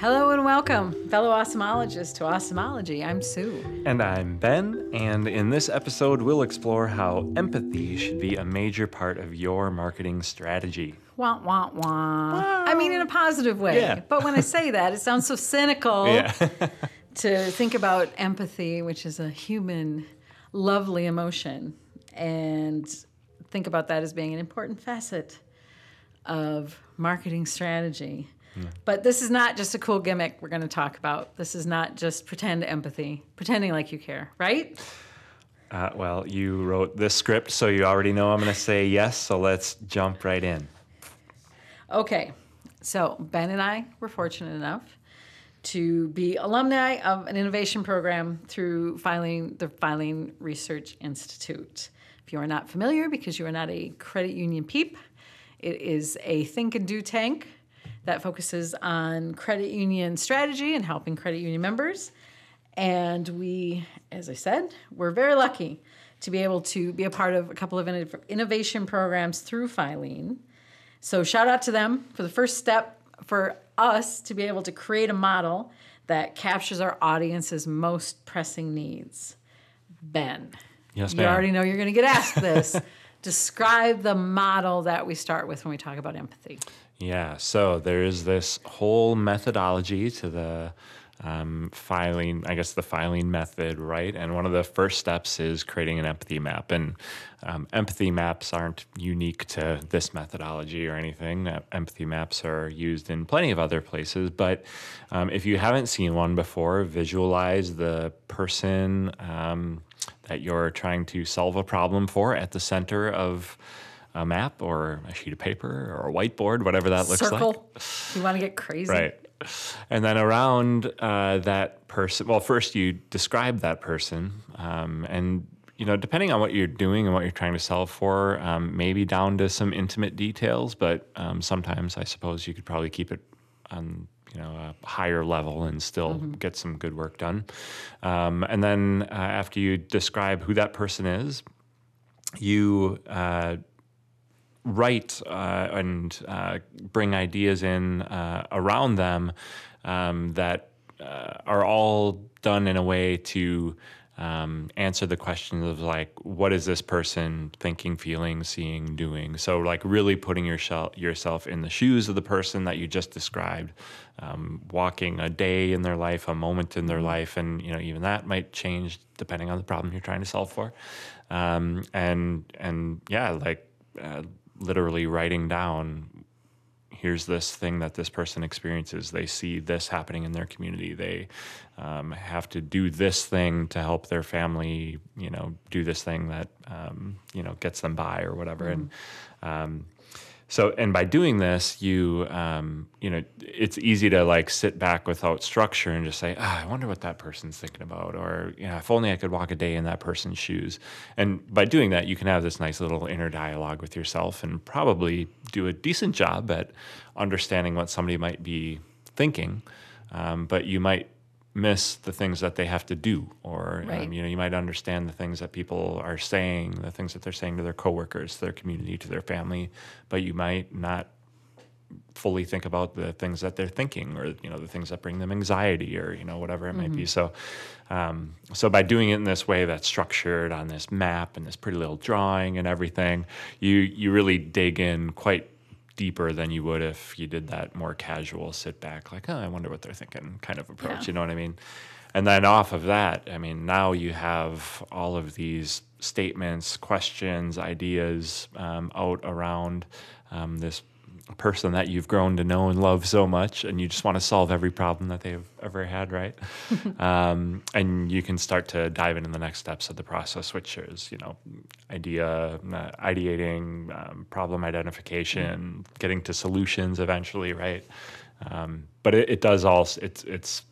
Hello and welcome, fellow awesomologists, to Awesomology. I'm Sue. And I'm Ben, and in this episode, we'll explore how empathy should be a major part of your marketing strategy. Wah, wah, wah. I mean, in a positive way. Yeah. But when I say that, it sounds so cynical Yeah. to think about empathy, which is a human, lovely emotion, and think about that as being an important facet of marketing strategy. But this is not just a cool gimmick we're going to talk about. This is not just pretend empathy, pretending like you care, right? uh, well, you wrote this script, so you already know I'm going to say yes, so let's jump right in. Okay, so Ben and I were fortunate enough to be alumni of an innovation program through Filene the Filene Research Institute. If you are not familiar, because you are not a credit union peep, it is a think and do tank that focuses on credit union strategy and helping credit union members. And we, as I said, we're very lucky to be able to be a part of a couple of innovation programs through Filene. So shout out to them for the first step for us to be able to create a model that captures our audience's most pressing needs. Ben, Yes, you already know you're going to get asked this. Describe the model that we start with when we talk about empathy. Yeah, so there is this whole methodology to the um, Filene, I guess the Filene method, right? And one of the first steps is creating an empathy map. And um, empathy maps aren't unique to this methodology or anything. Uh, Empathy maps are used in plenty of other places. But um, if you haven't seen one before, visualize the person um, that you're trying to solve a problem for at the center of a map or a sheet of paper or a whiteboard, whatever that looks like. Circle. You want to get crazy? Right. And then around uh, that person, well, first you describe that person, um, and you know, depending on what you're doing and what you're trying to solve for, um, maybe down to some intimate details. But um, sometimes, I suppose, you could probably keep it on you know a higher level and still get some good work done. Um, and then uh, after you describe who that person is, you uh, write uh, and uh, bring ideas in uh, around them um, that uh, are all done in a way to um, answer the questions of like what is this person thinking feeling seeing doing? So like really putting yourself yourself in the shoes of the person that you just described um, walking a day in their life a moment in their life and you know even that might change depending on the problem you're trying to solve for. Um, and and yeah like uh, literally writing down here's this thing that this person experiences. They see this happening in their community. They um, have to do this thing to help their family you know do this thing that um, you know gets them by or whatever. And um, so and by doing this you um, you know it's easy to like sit back without structure and just say ah, i wonder what that person's thinking about or you know if only i could walk a day in that person's shoes. And by doing that you can have this nice little inner dialogue with yourself and probably do a decent job at understanding what somebody might be thinking. Um, but you might miss the things that they have to do or Right. um, you know you might understand the things that people are saying the things that they're saying to their coworkers to their community to their family but you might not fully think about the things that they're thinking or you know the things that bring them anxiety or you know whatever it might be so um, so by doing it in this way that's structured on this map and this pretty little drawing and everything you you really dig in quite deeper than you would if you did that more casual sit back like oh i wonder what they're thinking kind of approach Yeah. you know what i mean and then off of that i mean now you have all of these statements questions ideas um, out around um, this person that you've grown to know and love so much and you just want to solve every problem that they've ever had right um, and you can start to dive into the next steps of the process which is you know idea uh, ideating um, problem identification getting to solutions eventually right um, but it, it does all it's it's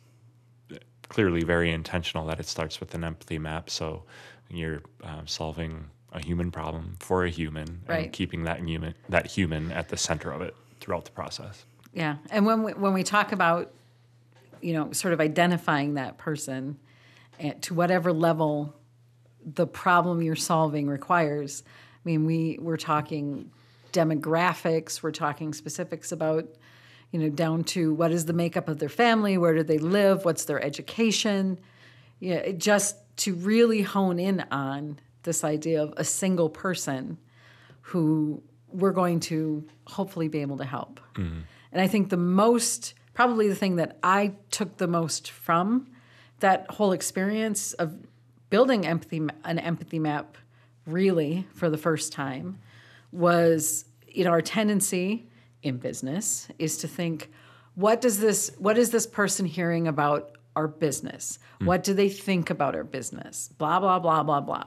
clearly very intentional that it starts with an empathy map. So you're um, solving a human problem for a human Right. and keeping that human that human at the center of it throughout the process. Yeah, and when we, when we talk about, you know, sort of identifying that person, at, to whatever level the problem you're solving requires. I mean, we we're talking demographics, we're talking specifics about, you know, down to what is the makeup of their family, where do they live, what's their education, you know, it just to really hone in on this idea of a single person who we're going to hopefully be able to help. Mm-hmm. And I think the most, probably the thing that I took the most from that whole experience of building empathy, an empathy map, really for the first time, was you know our tendency in business is to think, what does this, what is this person hearing about our business? Mm. What do they think about our business? Blah blah blah blah blah.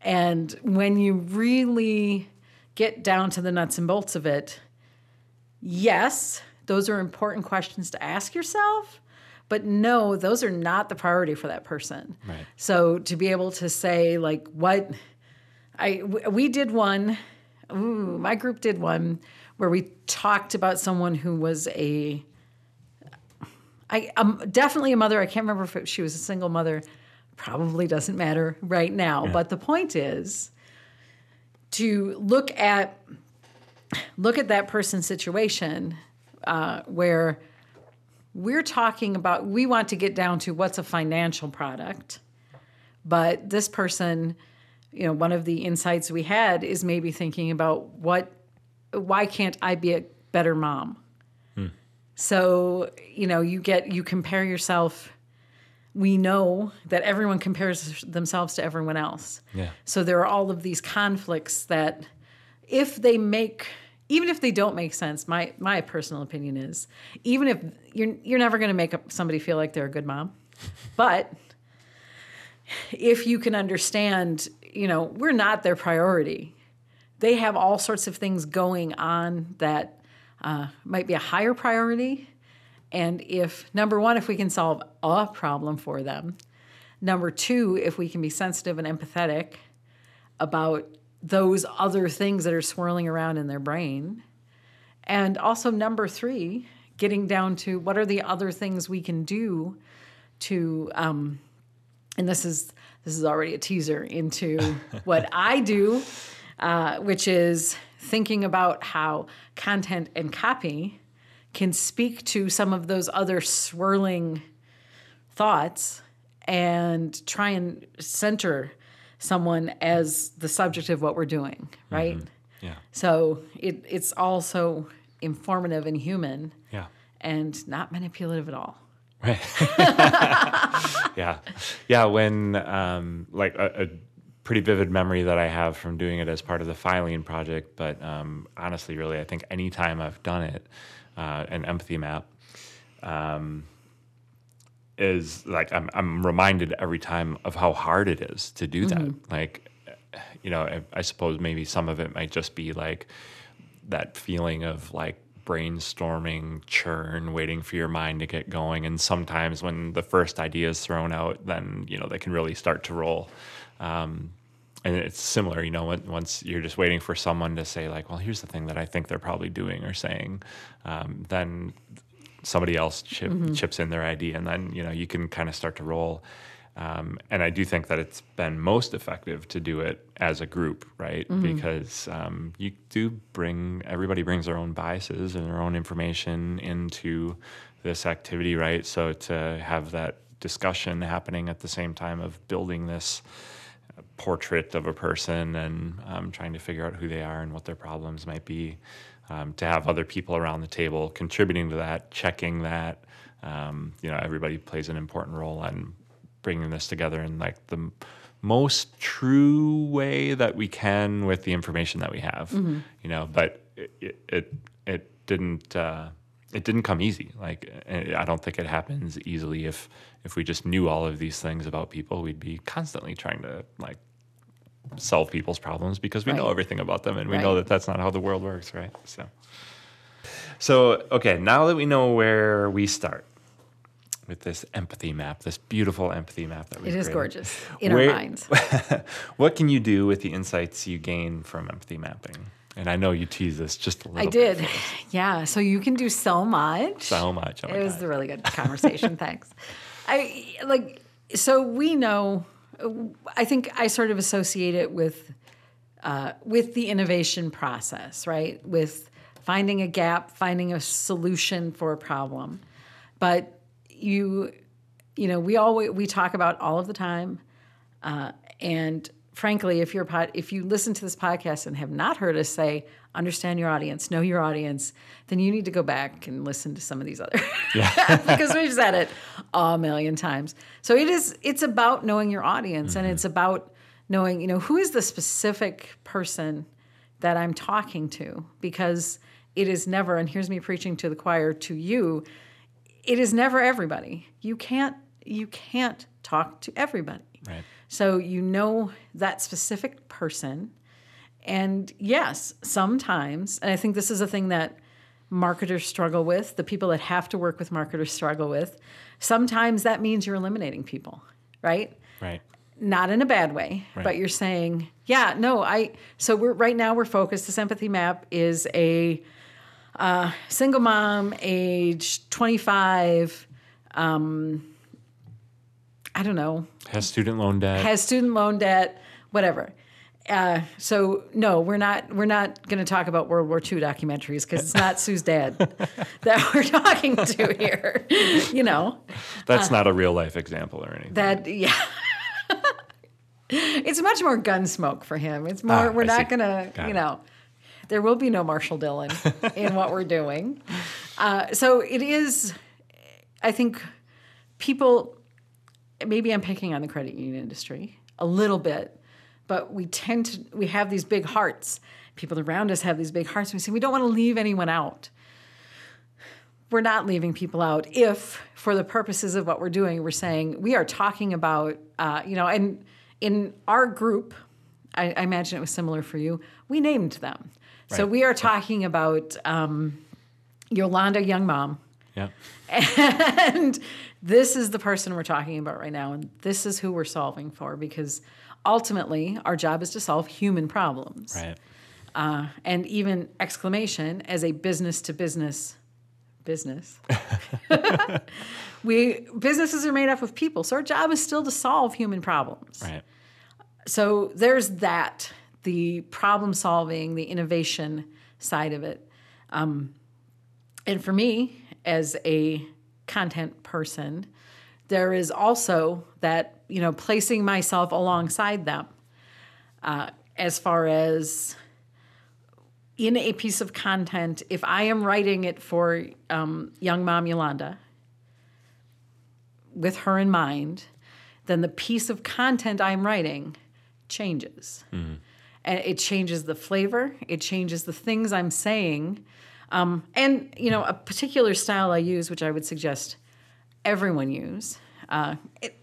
And when you really get down to the nuts and bolts of it, yes, those are important questions to ask yourself, but no, those are not the priority for that person. Right. So to be able to say like what I we did one, ooh, my group did one where we talked about someone who was a I um, definitely a mother. I can't remember if she was a single mother. Probably doesn't matter right now. But the point is to look at look at that person's situation uh, where we're talking about. We want to get down to what's a financial product, but this person, you know, one of the insights we had is maybe thinking about what. Why can't I be a better mom? So, you know, you get, you compare yourself. We know that everyone compares themselves to everyone else. Yeah. So there are all of these conflicts that if they make, even if they don't make sense, my, my personal opinion is, even if you're, you're never going to make somebody feel like they're a good mom, but if you can understand, you know, we're not their priority. They have all sorts of things going on that uh, might be a higher priority. And if, number one, if we can solve a problem for them, number two, if we can be sensitive and empathetic about those other things that are swirling around in their brain. And also, number three, getting down to what are the other things we can do to, um, and this is this is already a teaser into what I do, uh, which is thinking about how content and copy can speak to some of those other swirling thoughts and try and center someone as the subject of what we're doing, right? Yeah. So it, it's also informative and human Yeah. and not manipulative at all. Right. yeah. Yeah. When, um, like, a, a pretty vivid memory that I have from doing it as part of the Filene project, but um, honestly, really, I think anytime I've done it, uh, an empathy map, um, is like I'm, I'm reminded every time of how hard it is to do that. Like, you know, I, I suppose maybe some of it might just be like that feeling of like brainstorming churn waiting for your mind to get going. And sometimes when the first idea is thrown out then you know they can really start to roll. Um, and it's similar you know when, once you're just waiting for someone to say like well here's the thing that i think they're probably doing or saying um, then somebody else chip, chips in their idea and then you know you can kind of start to roll um, and I do think that it's been most effective to do it as a group, right? Because um, you do bring everybody brings their own biases and their own information into this activity, right? So to have that discussion happening at the same time of building this portrait of a person and um, trying to figure out who they are and what their problems might be. Um, to have other people around the table contributing to that, checking that, um, you know, everybody plays an important role on bringing this together in like the most true way that we can with the information that we have. You know, but it it it, didn't. Uh, it didn't come easy. Like eh, I don't think it happens easily. If if we just knew all of these things about people, we'd be constantly trying to like solve people's problems because we know everything about them and we know that that's not how the world works, right? So, so okay, now that we know where we start with this empathy map, this beautiful empathy map that we It is created, gorgeous in Where- our minds. what can you do with the insights you gain from empathy mapping? And I know you tease this just a little. Bit. I did. Yeah. So you can do so much. so much. Oh it was God. a really good conversation. Thanks. I like so we know. I think I sort of associate it with uh, with the innovation process, right? With finding a gap, finding a solution for a problem. But you, you know, we always we talk about all of the time, uh, and frankly, if you're pod, if you listen to this podcast and have not heard us say understand your audience, know your audience, then you need to go back and listen to some of these other because we've said it a million times. So it is it's about knowing your audience and mm-hmm. it's about knowing, you know, who is the specific person that I'm talking to because it is never and here's me preaching to the choir to you, it is never everybody. You can't you can't talk to everybody. Right. So you know that specific person. And yes, sometimes, and I think this is a thing that marketers struggle with, the people that have to work with marketers struggle with. Sometimes that means you're eliminating people, right? Right. Not in a bad way, Right. but you're saying, yeah, no, I. So we're right now we're focused. This empathy map is a uh, single mom, age 25. Um, I don't know, Has student loan debt. has student loan debt, whatever. Uh, so no, we're not we're not going to talk about World War II documentaries because it's not Sue's dad that we're talking to here. You know That's not a real life example or anything. that yeah. it's much more Gunsmoke for him. It's more Ah, we're I not going to you it. know. There will be no Marshall Dillon in what we're doing. Uh, so it is. I think people maybe I'm picking on the credit union industry a little bit, but we tend to we have these big hearts. People around us have these big hearts. We say we don't want to leave anyone out. We're not leaving people out if, for the purposes of what we're doing, we're saying we are talking about, uh, you know, and in our group, I, I imagine it was similar for you. We named them, so we are talking about um, Yolanda Young Mom, yeah. and this is the person we're talking about right now, and this is who we're solving for because ultimately our job is to solve human problems. Right. Uh, and even exclamation as a business to business business. we businesses are made up of people, so our job is still to solve human problems. Right. So there's that the problem solving, the innovation side of it. Um, and for me, as a content person, there is also that, you know, placing myself alongside them uh, as far as in a piece of content, if I am writing it for um, young mom Yolanda with her in mind, then the piece of content I'm writing changes. And it changes the flavor, it changes the things I'm saying. Um, and, you know, a particular style I use, which I would suggest everyone use, uh, it,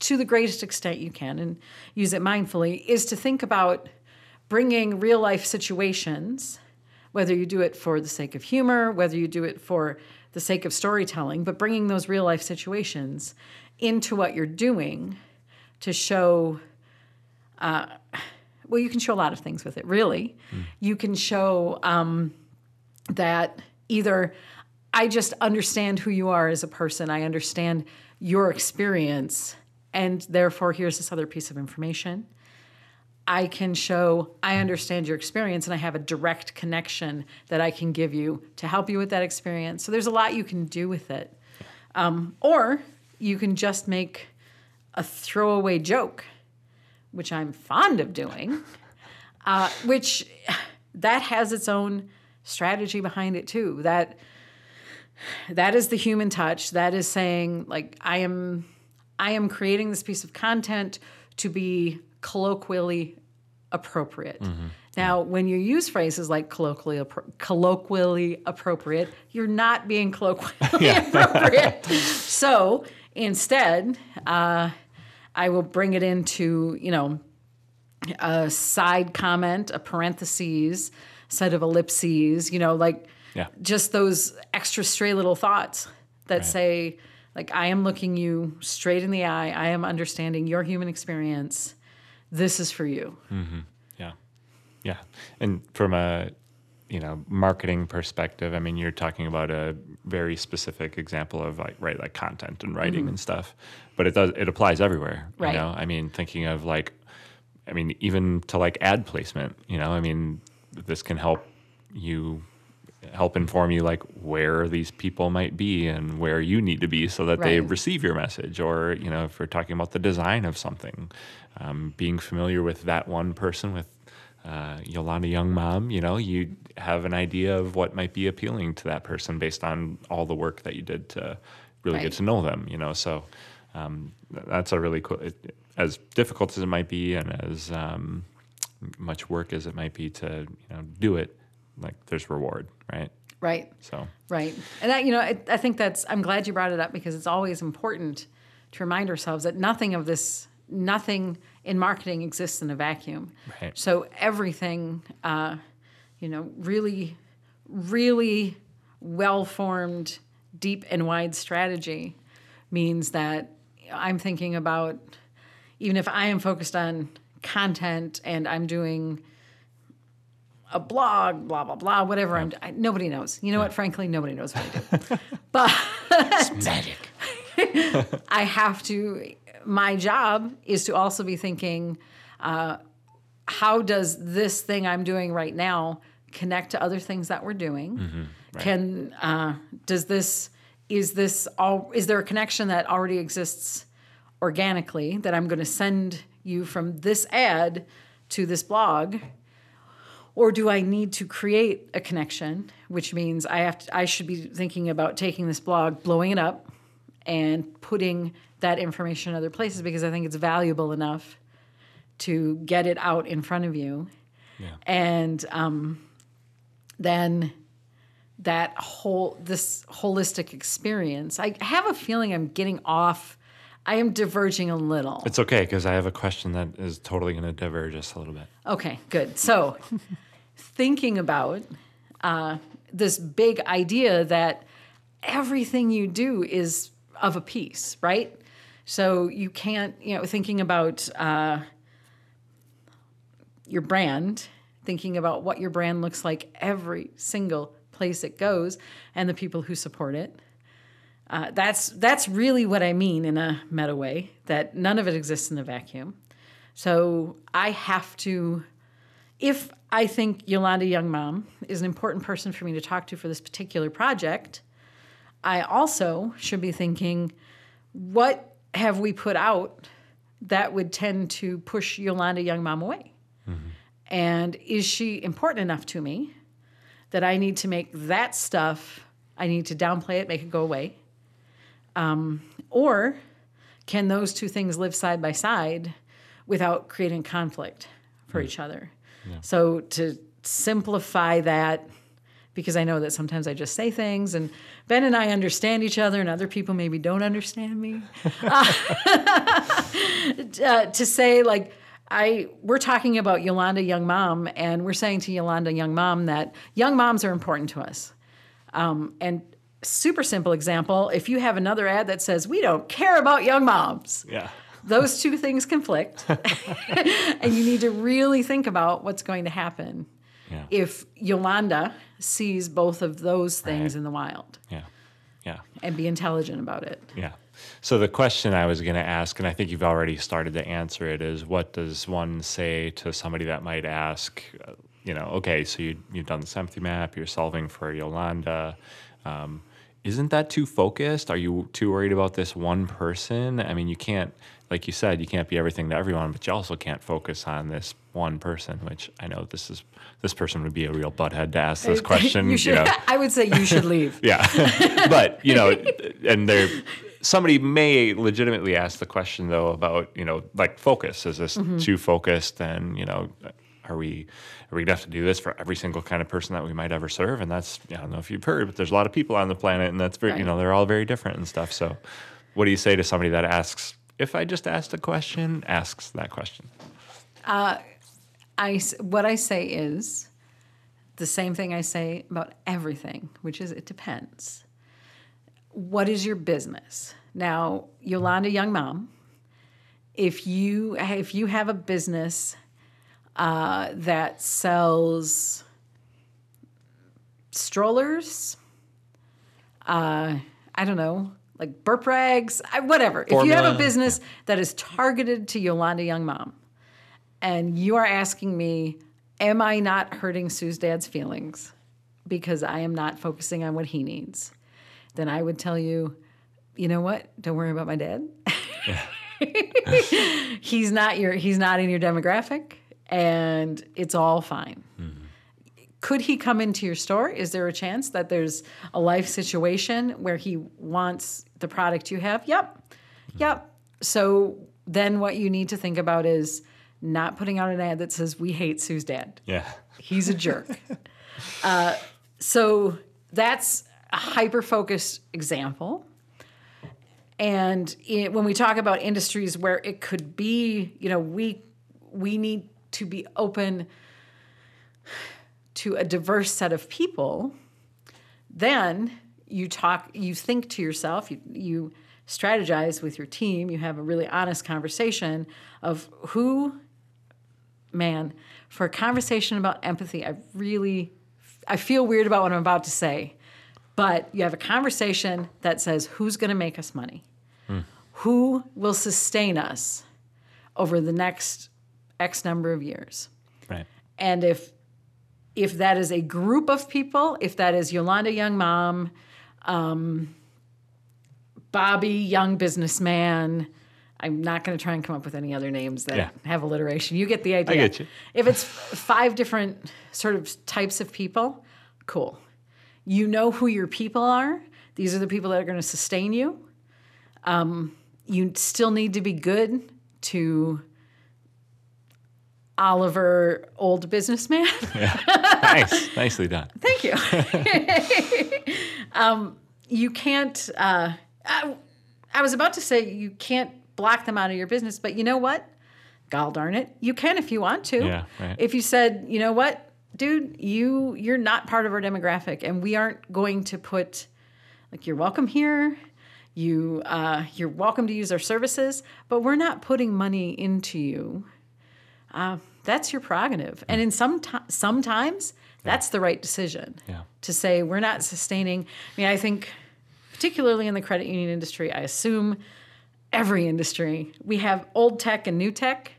to the greatest extent you can, and use it mindfully, is to think about bringing real life situations, whether you do it for the sake of humor, whether you do it for the sake of storytelling, but bringing those real life situations into what you're doing to show. Uh, well, you can show a lot of things with it, really. You can show um, that either I just understand who you are as a person, I understand your experience, and therefore here's this other piece of information. I can show I understand your experience and I have a direct connection that I can give you to help you with that experience. So there's a lot you can do with it. Um, or you can just make a throwaway joke, which I'm fond of doing, uh, which that has its own strategy behind it too. That that is the human touch. That is saying like I am I am creating this piece of content to be colloquially appropriate. Now, when you use phrases like colloquially appro- colloquially appropriate, you're not being colloquially appropriate. So instead, uh, I will bring it into you know a side comment, a parentheses, set of ellipses. You know, like Yeah. just those extra stray little thoughts that say like i am looking you straight in the eye i am understanding your human experience this is for you Yeah. Yeah. And from a you know marketing perspective, I mean you're talking about a very specific example of like right like content and writing and stuff. But it does it applies everywhere. Mm-hmm. Right. You know? I mean thinking of like I mean even to like ad placement, you know, I mean this can help you help inform you like where these people might be and where you need to be so that they receive your message or you know if we're talking about the design of something um, being familiar with that one person with uh, Yolanda Young Mom, you know, you have an idea of what might be appealing to that person based on all the work that you did to really Right. get to know them, you know. So um, that's a really cool, it, as difficult as it might be and as um, much work as it might be to, you know, do it, like there's reward, right? Right. So, Right. And that, you know, I, I think that's, I'm glad you brought it up because it's always important to remind ourselves that nothing of this, nothing in marketing exists in a vacuum. Right. So everything, uh, you know, really, really well formed, deep and wide strategy means that I'm thinking about, even if I am focused on content and I'm doing a blog, blah blah blah, whatever. I'm. I, nobody knows. You know what? Frankly, nobody knows what I do. but it's magic. I have to. My job is to also be thinking, uh, how does this thing I'm doing right now connect to other things that we're doing? Can uh, does this is this all? Is there a connection that already exists organically that I'm going to send you from this ad to this blog? or do I need to create a connection, which means I have to, I should be thinking about taking this blog, blowing it up, and putting that information in other places because I think it's valuable enough to get it out in front of you, Yeah. and um, then that whole this holistic experience. I have a feeling I'm getting off. I am diverging a little. It's okay because I have a question that is totally going to diverge us a little bit. Okay, good. So, thinking about uh, this big idea that everything you do is of a piece, right? So you can't, you know, thinking about uh, your brand, thinking about what your brand looks like every single place it goes, and the people who support it. Uh, that's that's really what I mean in a meta way. That none of it exists in a vacuum. So I have to, if I think Yolanda Young Mom is an important person for me to talk to for this particular project, I also should be thinking, what have we put out that would tend to push Yolanda Young Mom away? And is she important enough to me that I need to make that stuff, I need to downplay it, make it go away? Um, or can those two things live side by side without creating conflict for each other? So to simplify that, because I know that sometimes I just say things and Ben and I understand each other and other people maybe don't understand me. uh, to say like I we're talking about Yolanda Young Mom and we're saying to Yolanda Young Mom that young moms are important to us. Um, and super simple example, if you have another ad that says we don't care about young moms, Yeah. those two things conflict. and you need to really think about what's going to happen Yeah. if Yolanda sees both of those things Right. in the wild Yeah. Yeah. and be intelligent about it. Yeah. So the question I was going to ask, and I think you've already started to answer it, is what does one say to somebody that might ask, uh, you know, okay, so you, you've done this empathy map, you're solving for Yolanda. Um, isn't that too focused? Are you too worried about this one person? I mean, you can't, like you said, you can't be everything to everyone, but you also can't focus on this one person. Which I know this is this person would be a real butthead to ask this question. you should, know. I would say you should leave. Yeah, but you know, and there, somebody may legitimately ask the question though about you know like focus. Is this Mm-hmm. too focused? And you know, are we are we gonna have to do this for every single kind of person that we might ever serve? And that's I don't know if you've heard, but there's a lot of people on the planet, and that's very you know they're all very different and stuff. So, what do you say to somebody that asks? If I just asked a question, asks that question. Uh, I s- what I say is the same thing I say about everything, which is it depends. What is your business? Now, Yolanda Young Mom, if you if you have a business uh, that sells strollers, uh, I don't know, like burp rags, I- whatever. If you have a business that is targeted to Yolanda Young Mom, and you are asking me, am I not hurting Sue's dad's feelings because I am not focusing on what he needs, then I would tell you, you know what? Don't worry about my dad. he's not your he's not in your demographic and it's all fine. Could he come into your store? Is there a chance that there's a life situation where he wants the product you have? Yep. Yep. So then what you need to think about is not putting out an ad that says we hate Sue's dad. Yeah. He's a jerk. uh, so that's a hyper focused example. And it, when we talk about industries where it could be, you know, we we need to be open to a diverse set of people. Then you talk, you think to yourself, you, you strategize with your team, you have a really honest conversation of who, man, for a conversation about empathy, I really, I feel weird about what I'm about to say, but you have a conversation that says who's going to make us money, hmm. who will sustain us over the next X number of years, Right. and if if that is a group of people, if that is Yolanda Young Mom, um, Bobby Young Businessman, I'm not going to try and come up with any other names that Yeah. have alliteration. You get the idea. get you. If it's five different sort of types of people, cool. You know who your people are. These are the people that are going to sustain you. Um, you still need to be good to Oliver, old businessman. nice. Nicely done. Thank you. um, you can't. Uh, I, I was about to say you can't block them out of your business, but you know what? Gall darn it, you can if you want to. Yeah, right. If you said, you know what, dude, you you're not part of our demographic, and we aren't going to put like you're welcome here. You uh, you're welcome to use our services, but we're not putting money into you. Uh, that's your prerogative, and in some ti sometimes that's the right decision Yeah. to say we're not sustaining. I mean, I think particularly in the credit union industry, I assume every industry, we have old tech and new tech,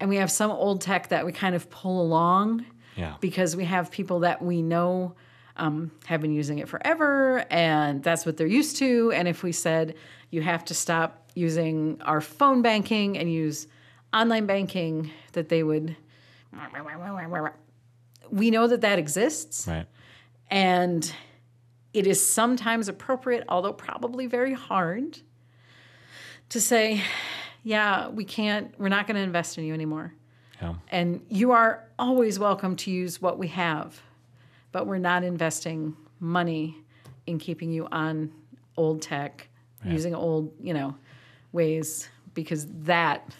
and we have some old tech that we kind of pull along Yeah. because we have people that we know um, have been using it forever and that's what they're used to. And if we said you have to stop using our phone banking and use online banking, that they would. We know that that exists. Right. And it is sometimes appropriate, although probably very hard, to say, yeah, we can't, we're not going to invest in you anymore. Yeah. And you are always welcome to use what we have, but we're not investing money in keeping you on old tech, using old, you know, ways, because that,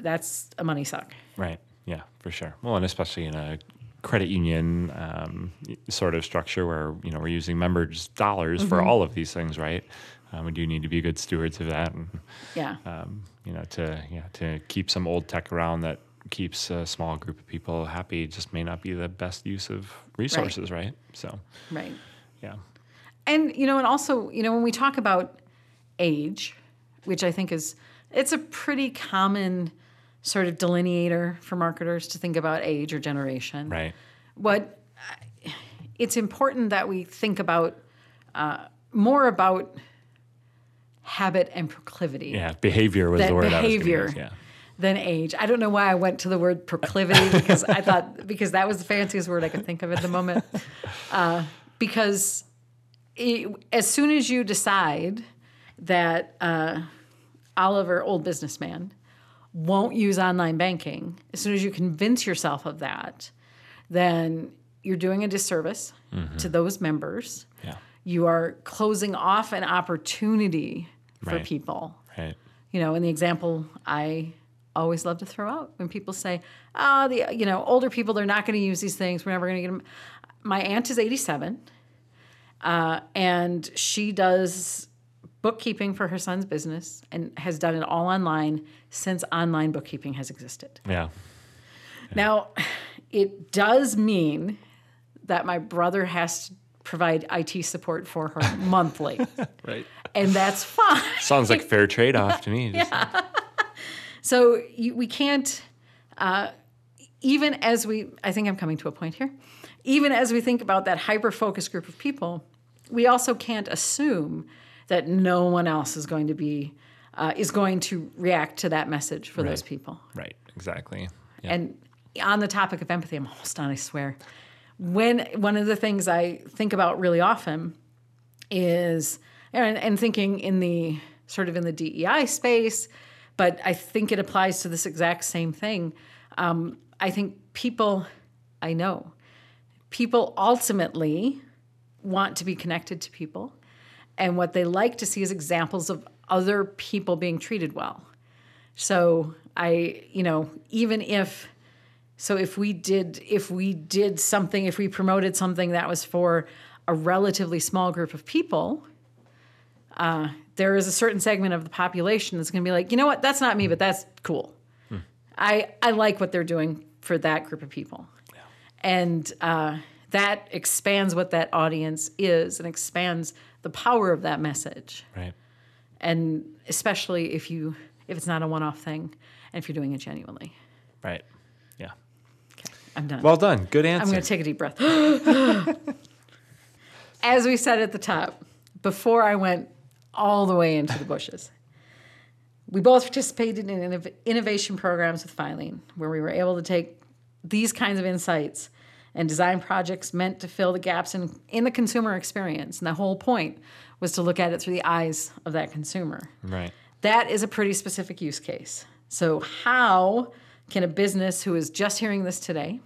that's a money suck. Right. Yeah, for sure. Well, and especially in a credit union um, sort of structure where you know we're using members' dollars for Mm-hmm. all of these things, right? Um, we do need to be good stewards of that, and Yeah. um, you know, to yeah, to keep some old tech around that keeps a small group of people happy just may not be the best use of resources, right? So, Right. yeah, And you know, and also, you know, when we talk about age, which I think is it's a pretty common sort of delineator for marketers to think about age or generation. right, What it's important that we think about uh, more about habit and proclivity yeah. Behavior was the word I was behavior use, yeah. than age. I don't know why I went to the word proclivity because I thought because that was the fanciest word I could think of at the moment. Uh, because it, as soon as you decide that uh, Oliver, old businessman, won't use online banking, as soon as you convince yourself of that, then you're doing a disservice to those members. Yeah. You are closing off an opportunity for Right. people Right. you know, in the example I always love to throw out when people say, "Ah, the you know older people they're not going to use these things. We're never going to get them." My aunt is 87, uh, and she does bookkeeping for her son's business and has done it all online since online bookkeeping has existed. Yeah. Now, it does mean that my brother has to provide IT support for her monthly, Right. and that's fine. Sounds like fair trade off to me. Just- So you, we can't, uh, even as we, I think I'm coming to a point here, even as we think about that hyper focused group of people, we also can't assume that no one else is going to be uh, is going to react to that message for those people. Right. Exactly. Yeah. And on the topic of empathy, I'm almost done, I swear. When one of the things I think about really often is and, and thinking in the sort of in the DEI space, but I think it applies to this exact same thing. Um, I think people, I know, people ultimately want to be connected to people, and what they like to see is examples of other people being treated well. So I, you know, even if so if we did if we did something if we promoted something that was for a relatively small group of people, uh, there is a certain segment of the population that's going to be like, you know what, that's not me, but that's cool. I I like what they're doing for that group of people, and uh, that expands what that audience is and expands the power of that message right. and especially if you if it's not a one-off thing and if you're doing it genuinely Right. Yeah. i'm done Well done. Good answer. i'm going to take a deep breath as we said at the top before i went all the way into the bushes we both participated in innov- innovation programs with Filene where we were able to take these kinds of insights and design projects meant to fill the gaps in, in the consumer experience and the whole point was to look at it through the eyes of that consumer right. That is a pretty specific use case. So, how can a business who is just hearing this today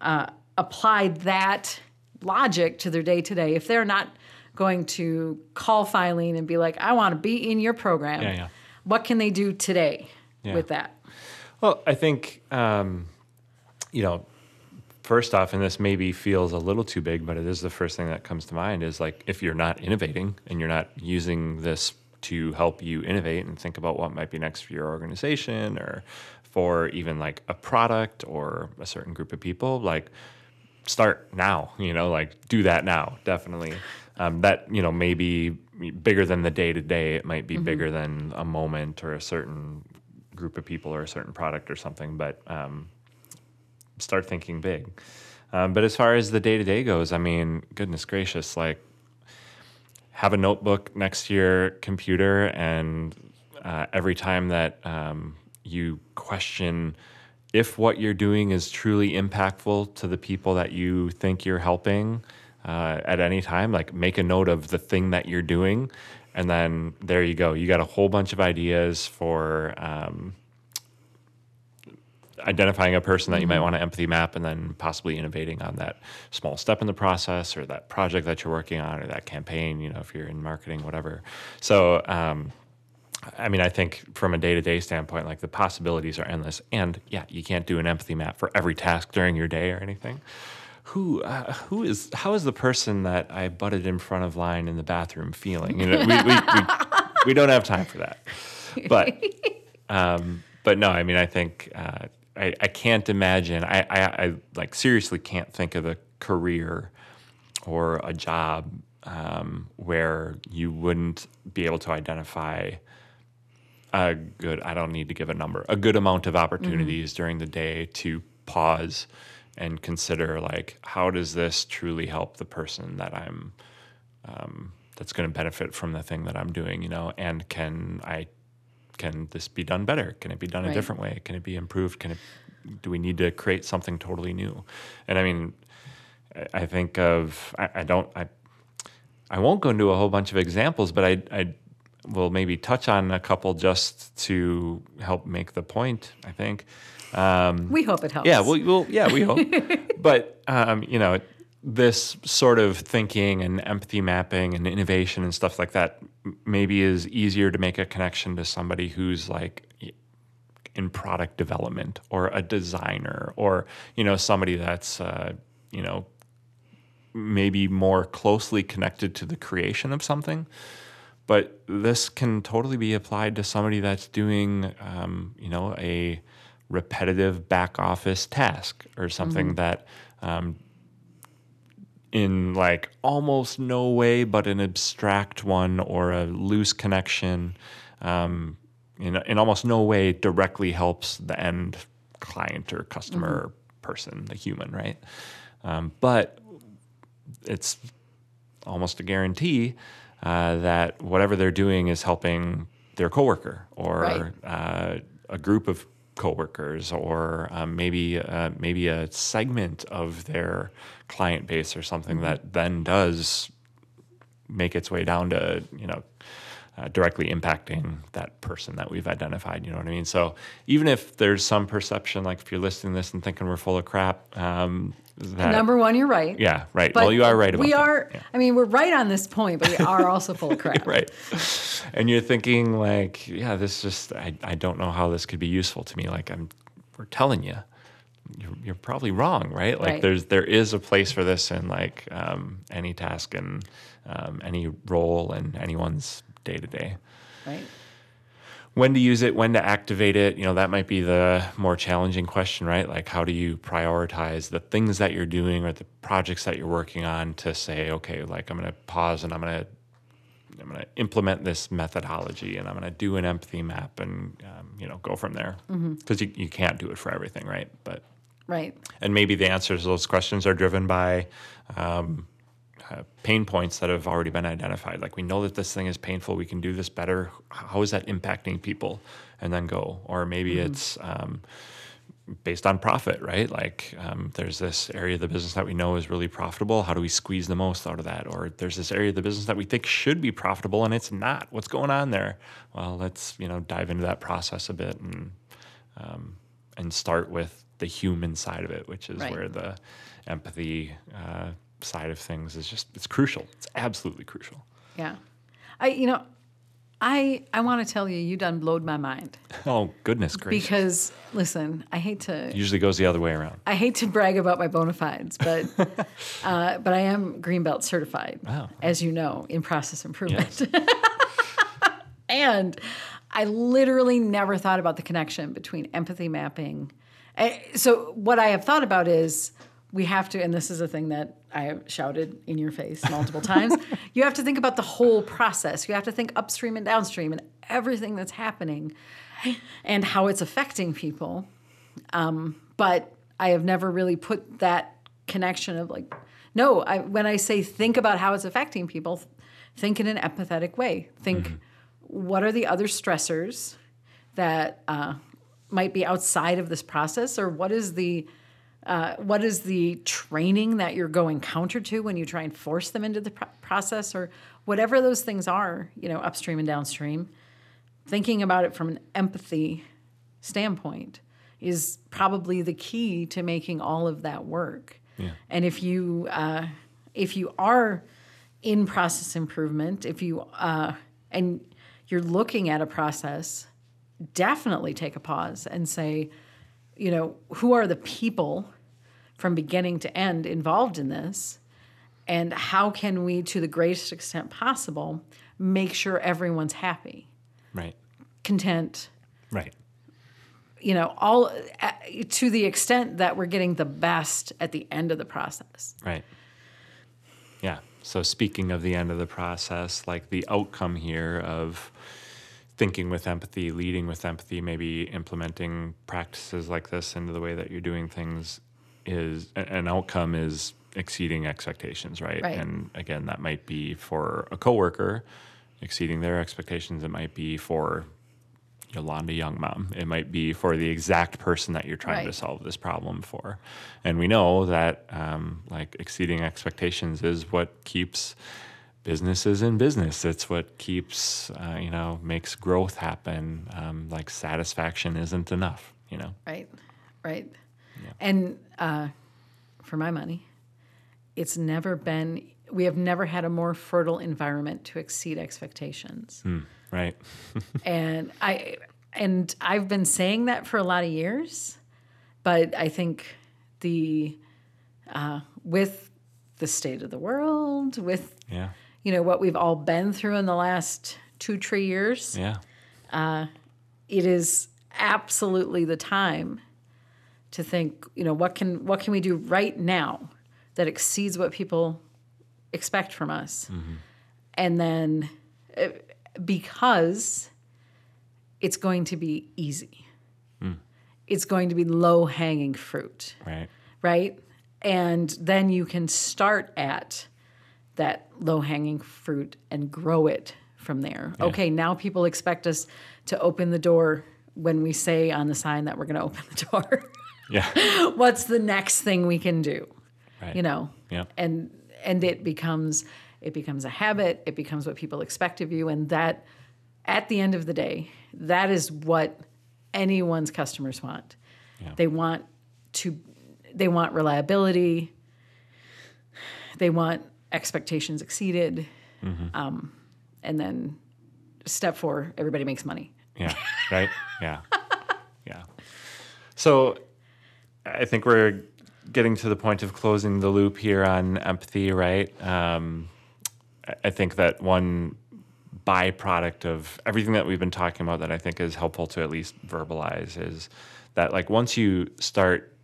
uh, apply that logic to their day to day if they're not going to call Filene and be like, I want to be in your program? Yeah, yeah. What can they do today Yeah. with that? Well, I think, um, you know, first off, and this maybe feels a little too big, but it is the first thing that comes to mind is like if you're not innovating and you're not using this to help you innovate and think about what might be next for your organization or for even like a product or a certain group of people, like start now, you know, like do that now, definitely. Um, that, you know, maybe bigger than the day to day. It might be bigger than a moment or a certain group of people or a certain product or something, but um, start thinking big. Um, but as far as the day to day goes, I mean, goodness gracious, like have a notebook next to your computer, and uh, every time that um, you question if what you're doing is truly impactful to the people that you think you're helping uh, at any time, like make a note of the thing that you're doing. And then there you go. You got a whole bunch of ideas for um, identifying a person that you might want to empathy map and then possibly innovating on that small step in the process or that project that you're working on or that campaign, you know, if you're in marketing, whatever. So, um, I mean, I think from a day to day standpoint, like the possibilities are endless. And yeah, you can't do an empathy map for every task during your day or anything. Who, uh, who is, how is the person that I butted in front of line in the bathroom feeling? You know, we, we, we, we don't have time for that. But, um, but no, I mean, I think, uh, I, I can't imagine, I, I, I like seriously can't think of a career or a job um, where you wouldn't be able to identify a good i don't need to give a number a good amount of opportunities during the day to pause and consider like how does this truly help the person that i'm um, that's going to benefit from the thing that i'm doing you know and can i can this be done better can it be done a different way can it be improved can it do we need to create something totally new and i mean I- think of i, I don't i I won't go into a whole bunch of examples, but I, I will maybe touch on a couple just to help make the point. I think. Um, We hope it helps. yeah, well, well yeah, we hope. but um, you know, this sort of thinking and empathy mapping and innovation and stuff like that maybe is easier to make a connection to somebody who's like in product development or a designer or you know somebody that's uh, you know maybe more closely connected to the creation of something. But this can totally be applied to somebody that's doing, um, you know, a repetitive back office task or something that, um, in like almost no way, but an abstract one or a loose connection, um, in, in almost no way directly helps the end client or customer or person, the human, right? Um, but it's almost a guarantee uh, that whatever they're doing is helping their coworker or Right. uh, a group of coworkers or um, maybe uh, maybe a segment of their client base or something that then does make its way down to you know uh, directly impacting that person that we've identified. You know what I mean? So even if there's some perception, like if you're listening to this and thinking we're full of crap, um, that, Number one, you're right. yeah, right. But well, you are right about we are. Yeah. I mean, we're right on this point, but we are also full of crap. right and you're thinking like yeah this just I, I don't know how this could be useful to me like i'm we're telling you you're, you're probably wrong right like Right. there's there is a place for this in like um, any task and um, any role and anyone's day to day Right. when to use it, when to activate it, you know, that might be the more challenging question, right? Like, how do you prioritize the things that you're doing or the projects that you're working on to say, okay, like, I'm going to pause and I'm going to I'm going to implement this methodology and I'm going to do an empathy map and, um, you know, go from there. Because you, you can't do it for everything, right? But, Right. and maybe the answers to those questions are driven by um, uh, pain points that have already been identified. Like we know that this thing is painful, we can do this better. How is that impacting people? And then go. Or maybe it's um, based on profit, right? Like um, there's this area of the business that we know is really profitable. How do we squeeze the most out of that? Or there's this area of the business that we think should be profitable and it's not. What's going on there? Well, let's you know dive into that process a bit and um, and start with the human side of it, which is Right. where the empathy uh, side of things is just it's crucial. It's absolutely crucial. Yeah. I. You know. I. I want to tell you, you done blowed my mind Oh goodness gracious! because listen, I hate to. it Usually goes the other way around. I hate to brag about my bona fides, but uh, but I am Greenbelt certified, Wow. as you know, in process improvement. and I literally never thought about the connection between empathy mapping. Eh, So what I have thought about is we have to, and this is a thing that I have shouted in your face multiple times. You have to think about the whole process. You have to think upstream and downstream and everything that's happening and how it's affecting people but I have never really put that connection of like, no, I, when I say think about how it's affecting people, think in an empathetic way. Think what are the other stressors that uh, might be outside of this process, or what is the uh, what is the training that you're going counter to when you try and force them into the pro- process, or whatever those things are, you know, upstream and downstream. Thinking about it from an empathy standpoint is probably the key to making all of that work. Yeah. And if you uh, if you are in process improvement, if you uh, and you're looking at a process, definitely take a pause and say, you know, who are the people from beginning to end involved in this, and how can we, to the greatest extent possible, make sure everyone's happy, Right. content, Right. you know, all uh, to the extent that we're getting the best at the end of the process. Right. Yeah. So speaking of the end of the process, like the outcome here of thinking with empathy, leading with empathy, maybe implementing practices like this into the way that you're doing things is an outcome is exceeding expectations, right? Right. And again, that might be for a coworker exceeding their expectations. It might be for Yolanda Young Mom. It might be for the exact person that you're trying to solve this problem for. And we know that um, like exceeding expectations is what keeps businesses in business. It's what keeps uh, you know makes growth happen. Um, like satisfaction isn't enough. You know. Right, right. And uh, for my money, it's never been, we have never had a more fertile environment to exceed expectations. Right. and I, and I've been saying that for a lot of years, but I think the, uh, with the state of the world, with, Yeah. You know, what we've all been through in the last two, three years, Yeah. Uh, it is absolutely the time to think you know what can what can we do right now that exceeds what people expect from us? Mm-hmm. And then uh, because it's going to be easy. Hmm. It's going to be low hanging fruit. Right. right? And then you can start at that low hanging fruit and grow it from there. Okay, now people expect us to open the door when we say on the sign that we're going to open the door. Yeah. What's the next thing we can do? Right. You know. Yeah. And and it becomes it becomes a habit, it becomes what people expect of you and that at the end of the day, that is what anyone's customers want. Yeah. They want to they want reliability. They want expectations exceeded. Um, and then step four, everybody makes money. Yeah. Right. Yeah. Yeah. So I think we're getting to the point of closing the loop here on empathy, right? Um, I think that one byproduct of everything that we've been talking about that I think is helpful to at least verbalize is that like once you start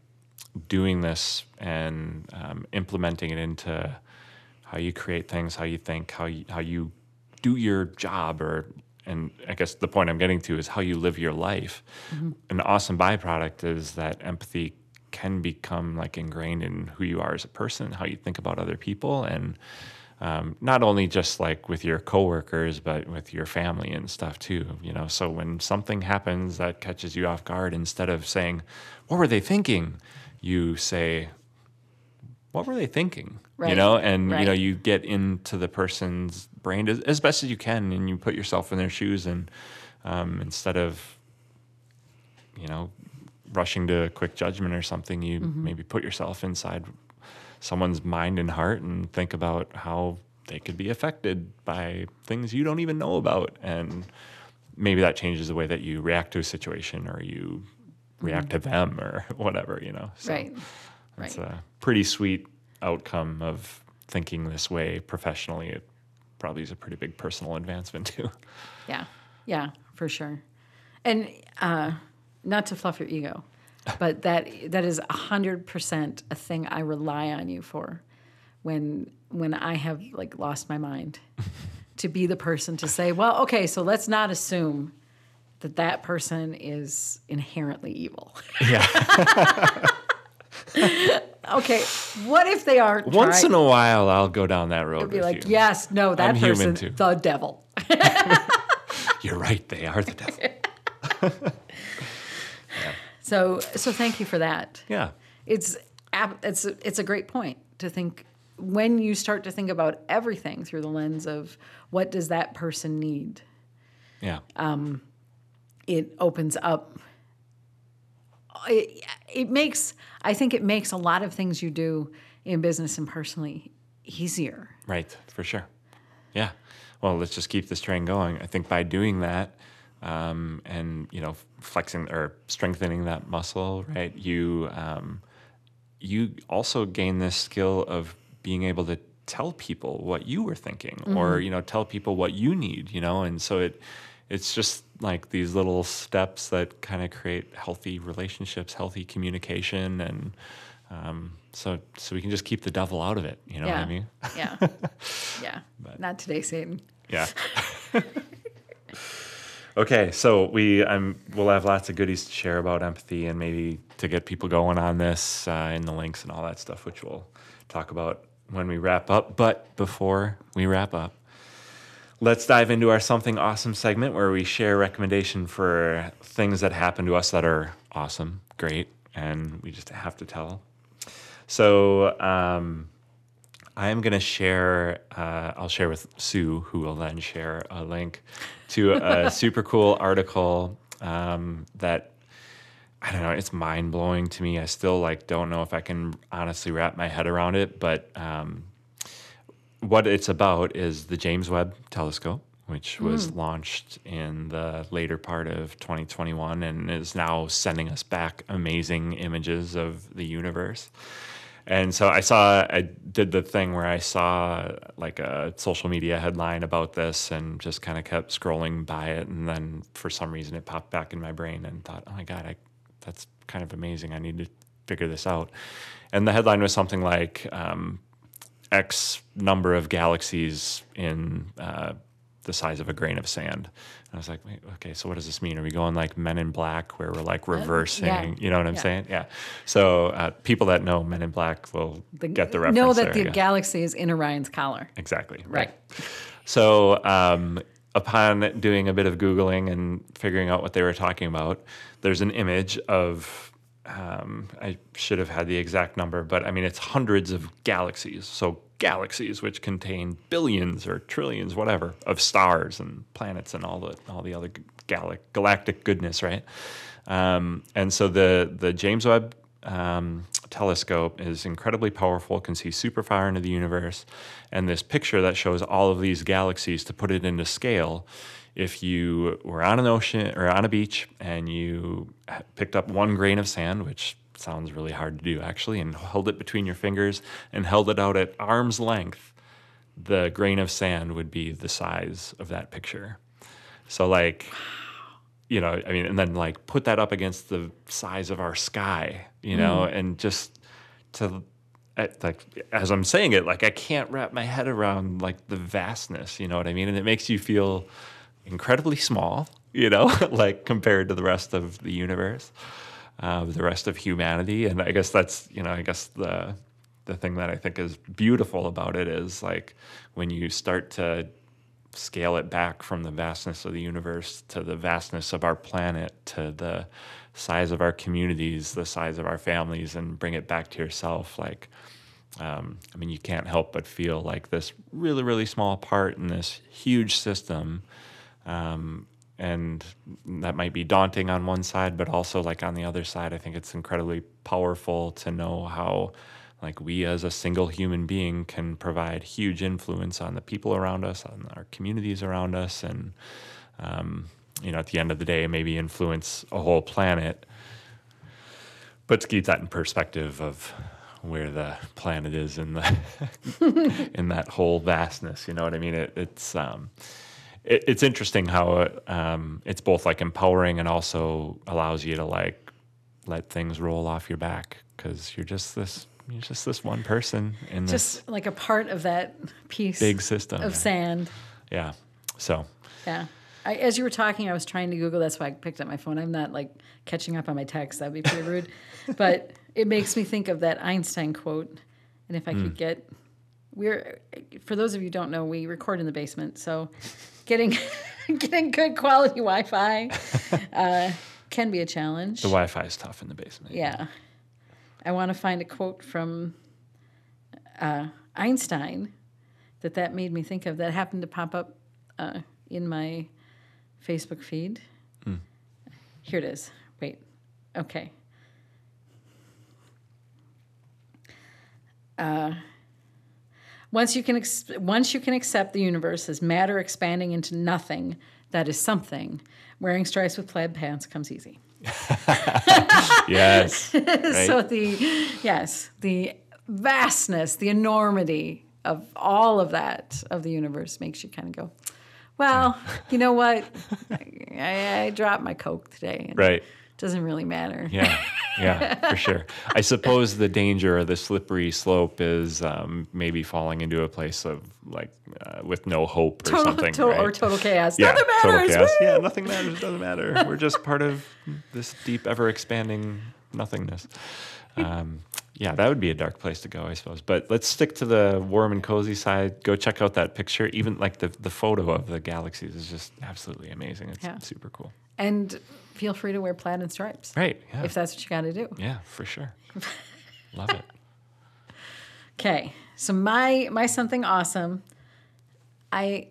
doing this and um, implementing it into how you create things, how you think, how you, how you do your job, or and I guess the point I'm getting to is how you live your life. An awesome byproduct is that empathy can become like ingrained in who you are as a person, how you think about other people, and um, not only just like with your coworkers, but with your family and stuff too. You know, so when something happens that catches you off guard, instead of saying, "What were they thinking?" you say, "What were they thinking?" You know, and you know, you get into the person's brain as, as best as you can, and you put yourself in their shoes, and um, instead of you know rushing to a quick judgment or something, you maybe put yourself inside someone's mind and heart and think about how they could be affected by things you don't even know about and maybe that changes the way that you react to a situation or you react to them or whatever you know so right. It's Right. a pretty sweet outcome of thinking this way professionally it probably is a pretty big personal advancement too Yeah, yeah, for sure. And uh, not to fluff your ego, but that that is hundred percent a thing I rely on you for when when I have like lost my mind to be the person to say, well, okay, so let's not assume that that person is inherently evil. yeah okay, what if they aren't? once trying- in a while i'll go down that road be with like, you. yes, no, that I'm human person, too. the devil. you're right they are the devil So, so thank you for that. yeah it's it's it's a great point to think when you start to think about everything through the lens of what does that person need yeah um, it opens up it, it makes i think it makes a lot of things you do in business and personally easier Right, for sure. Yeah. Well, let's just keep this train going. I think by doing that, um, and you know, flexing or strengthening that muscle, right? You um, you also gain this skill of being able to tell people what you were thinking, or you know, tell people what you need. You know, and so it it's just like these little steps that kind of create healthy relationships, healthy communication, and um, so so we can just keep the devil out of it. You know what I mean? yeah yeah not today satan Yeah. okay, so we I'm we'll have lots of goodies to share about empathy and maybe to get people going on this uh, in the links and all that stuff, which we'll talk about when we wrap up. But before we wrap up, let's dive into our something awesome segment where we share a recommendation for things that happen to us that are awesome, great, and we just have to tell. So. Um, I am going to share, uh, I'll share with Sue, who will then share a link to a super cool article um, that I don't know, it's mind blowing to me. I still like don't know if I can honestly wrap my head around it, but um, what it's about is the James Webb Telescope, which was launched in the later part of 2021 and is now sending us back amazing images of the universe. And so I saw, I did the thing where I saw like a social media headline about this and just kind of kept scrolling by it. And then for some reason it popped back in my brain and thought, oh my God, I, that's kind of amazing. I need to figure this out. And the headline was something like um, X number of galaxies in uh, the size of a grain of sand. And I was like, wait, okay, so what does this mean? Are we going like Men in Black, where we're like reversing? You know what I'm Yeah. saying? Yeah. So uh, people that know Men in Black will get the reference. Know that there, the yeah. galaxy is in Orion's collar. Exactly. Right. So, um, upon doing a bit of Googling and figuring out what they were talking about, there's an image of, um, I should have had the exact number, but I mean, it's hundreds of galaxies. So, galaxies which contain billions or trillions, whatever, of stars and planets and all the, all the other gal- galactic goodness, right? Um, and so the, the James Webb um, telescope is incredibly powerful, can see super far into the universe. And this picture that shows all of these galaxies, to put it into scale, if you were on an ocean or on a beach and you picked up one grain of sand, which sounds really hard to do actually, and held it between your fingers and held it out at arm's length, the grain of sand would be the size of that picture. So, like, you know, I mean, and then like put that up against the size of our sky, you know, mm. and just to at, like as I'm saying it, like I can't wrap my head around like the vastness, you know what I mean? And it makes you feel incredibly small, you know, like compared to the rest of the universe, uh, the rest of humanity. And I guess that's, you know, I guess the the thing that I think is beautiful about it is like when you start to scale it back from the vastness of the universe to the vastness of our planet to the size of our communities, the size of our families, and bring it back to yourself. Like, um, I mean, you can't help but feel like this really, really small part in this huge system. Um, and that might be daunting on one side, but also like on the other side, I think it's incredibly powerful to know how like we as a single human being can provide huge influence on the people around us, on our communities around us, and um, you know, at the end of the day, maybe influence a whole planet. But to keep that in perspective of where the planet is in the in that whole vastness, you know what I mean? It, it's um, it, it's interesting how um, it's both like empowering and also allows you to like let things roll off your back because you're just this you're just this one person in Just like a part of that piece big system. of sand. Yeah. So Yeah. I, as you were talking, I was trying to Google. That's why I picked up my phone. I'm not like catching up on my text. That'd be pretty rude. but it makes me think of that Einstein quote. And if I Hmm. could get, we're for those of you who don't know, we record in the basement, so getting getting good quality Wi-Fi uh, can be a challenge. the Wi-Fi is tough in the basement. Yeah. I want to find a quote from uh, Einstein that that made me think of. That happened to pop up uh, in my Facebook feed. Here it is. Wait. Okay. Uh, once you can ex- once you can accept the universe as matter expanding into nothing that is something, wearing stripes with plaid pants comes easy. Yes. Right? So the yes, the vastness, the enormity of all of that of the universe makes you kind of go, well, you know what? I, I dropped my coke today. right. It doesn't really matter. Yeah. Yeah, for sure. I suppose the danger or the slippery slope is um, maybe falling into a place of like uh, with no hope or Total, something. total- right? Or total chaos. yeah, Nothing total matters. chaos. woo! Yeah, nothing matters. It doesn't matter. We're just part of this deep, ever expanding nothingness. Um, yeah, that would be a dark place to go, I suppose. But let's stick to the warm and cozy side. Go check out that picture. Even like the the photo of the galaxies is just absolutely amazing. It's Yeah. super cool. And feel free to wear plaid and stripes Right. Yeah. if that's what you got to do. yeah, for sure. Love it. Okay, so my my something awesome. I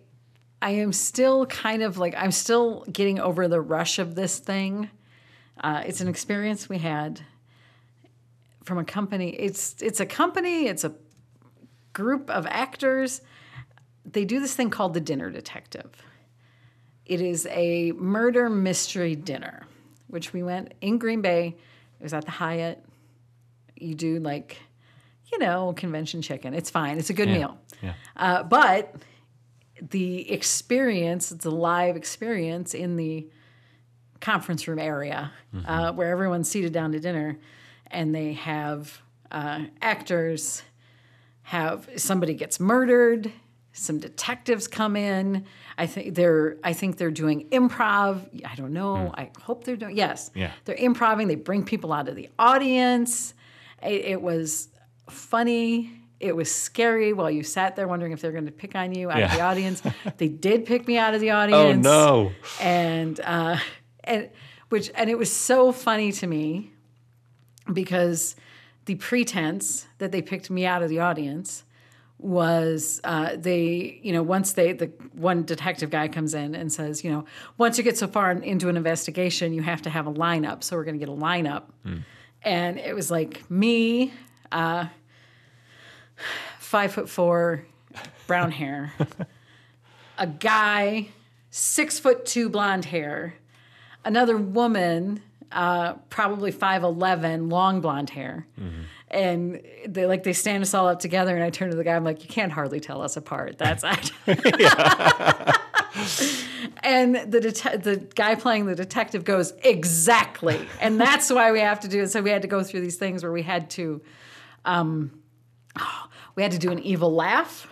I am still kind of like I'm still getting over the rush of this thing. Uh, it's an experience we had from a company. It's it's a company. It's a group of actors. They do this thing called the Dinner Detective. It is a murder mystery dinner, which we went in Green Bay. It was at the Hyatt. You do like, you know, convention chicken. It's fine. It's a good Yeah. meal. Yeah. Uh, but the experience, it's a live experience in the conference room area uh, where everyone's seated down to dinner and they have uh, actors have somebody gets murdered some detectives come in. I think they're I think they're doing improv. I don't know. I hope they're doing yes. Yeah. They're improving. They bring people out of the audience. It, it was funny. It was scary while you sat there wondering if they're going to pick on you out of the audience. they did pick me out of the audience. Oh no. and uh, and which and it was so funny to me because the pretense that they picked me out of the audience was uh, they you know once they the one detective guy comes in and says you know once you get so far into an investigation you have to have a lineup so we're going to get a lineup. And it was like me uh, five foot four brown hair a guy six foot two blonde hair, another woman, uh, probably five eleven, long blonde hair, and they like they stand us all up together. And I turn to the guy, I'm like, you can't hardly tell us apart. That's and the det- the guy playing the detective goes exactly, and that's why we have to do it. So we had to go through these things where we had to, um, we had to do an evil laugh.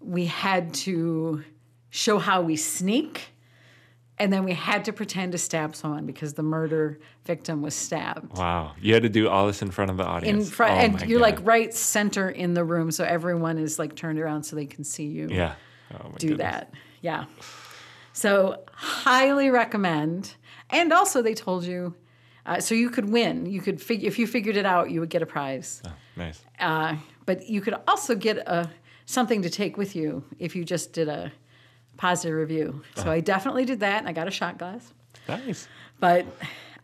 We had to show how we sneak. And then we had to pretend to stab someone because the murder victim was stabbed. Wow. You had to do all this in front of the audience. In front, Oh and you're God. like right center in the room, so everyone is like turned around so they can see you Yeah. Oh my do goodness. that. Yeah. So highly recommend. And also, they told you, uh, so you could win. You could fig- if you figured it out, you would get a prize. Oh, nice. Uh, but you could also get a something to take with you if you just did a positive review. Uh-huh. So I definitely did that, and I got a shot glass. Nice. But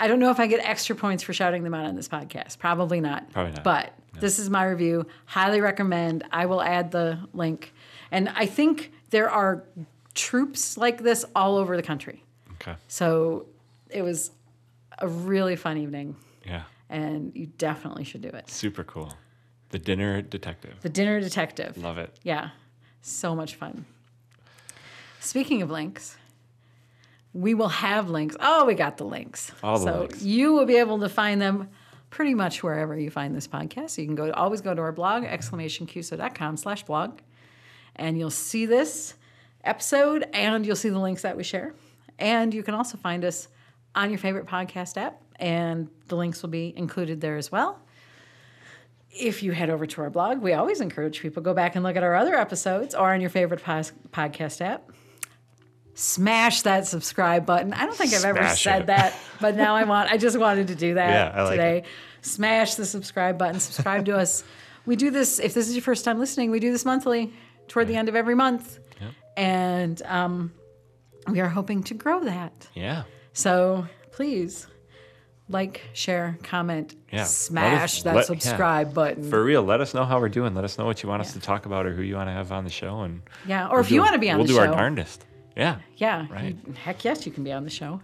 I don't know if I get extra points for shouting them out on this podcast. Probably not. Probably not. But this is my review. Highly recommend. I will add the link. And I think there are troupes like this all over the country. Okay. So it was a really fun evening, Yeah. and you definitely should do it. Super cool. The dinner detective. The Dinner Detective. Love it. Yeah, so much fun. Speaking of links, we will have links. Oh, we got the links. All the so links. you will be able to find them pretty much wherever you find this podcast. You can go always go to our blog, exclamationqso.com slash blog, and you'll see this episode and you'll see the links that we share. And you can also find us on your favorite podcast app, and the links will be included there as well if you head over to our blog, we always encourage people go back and look at our other episodes or on your favorite pos- podcast app. Smash that subscribe button. I don't think I've ever Smash said it. that, but now I want. I just wanted to do that Yeah, like today. it. Smash the subscribe button. Subscribe to us. We do this. If this is your first time listening, we do this monthly toward the end of every month, and um, we are hoping to grow that. Yeah. So please like, share, comment, Yeah. Smash us- that let- yeah. subscribe button. For real, let us know how we're doing. Let us know what you want us to talk about or who you want to have on the show. And yeah, or we'll if you do- want to be on the show, we'll do show, our darndest. Yeah. yeah, Right. you- heck yes, you can be on the show.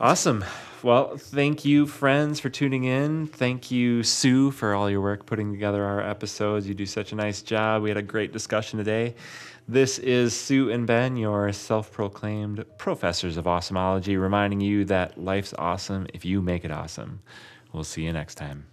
Awesome. Well, thank you, friends, for tuning in. Thank you, Sue, for all your work putting together our episodes. You do such a nice job. We had a great discussion today. This is Sue and Ben, your self proclaimed professors of awesomeology, reminding you that life's awesome if you make it awesome. We'll see you next time.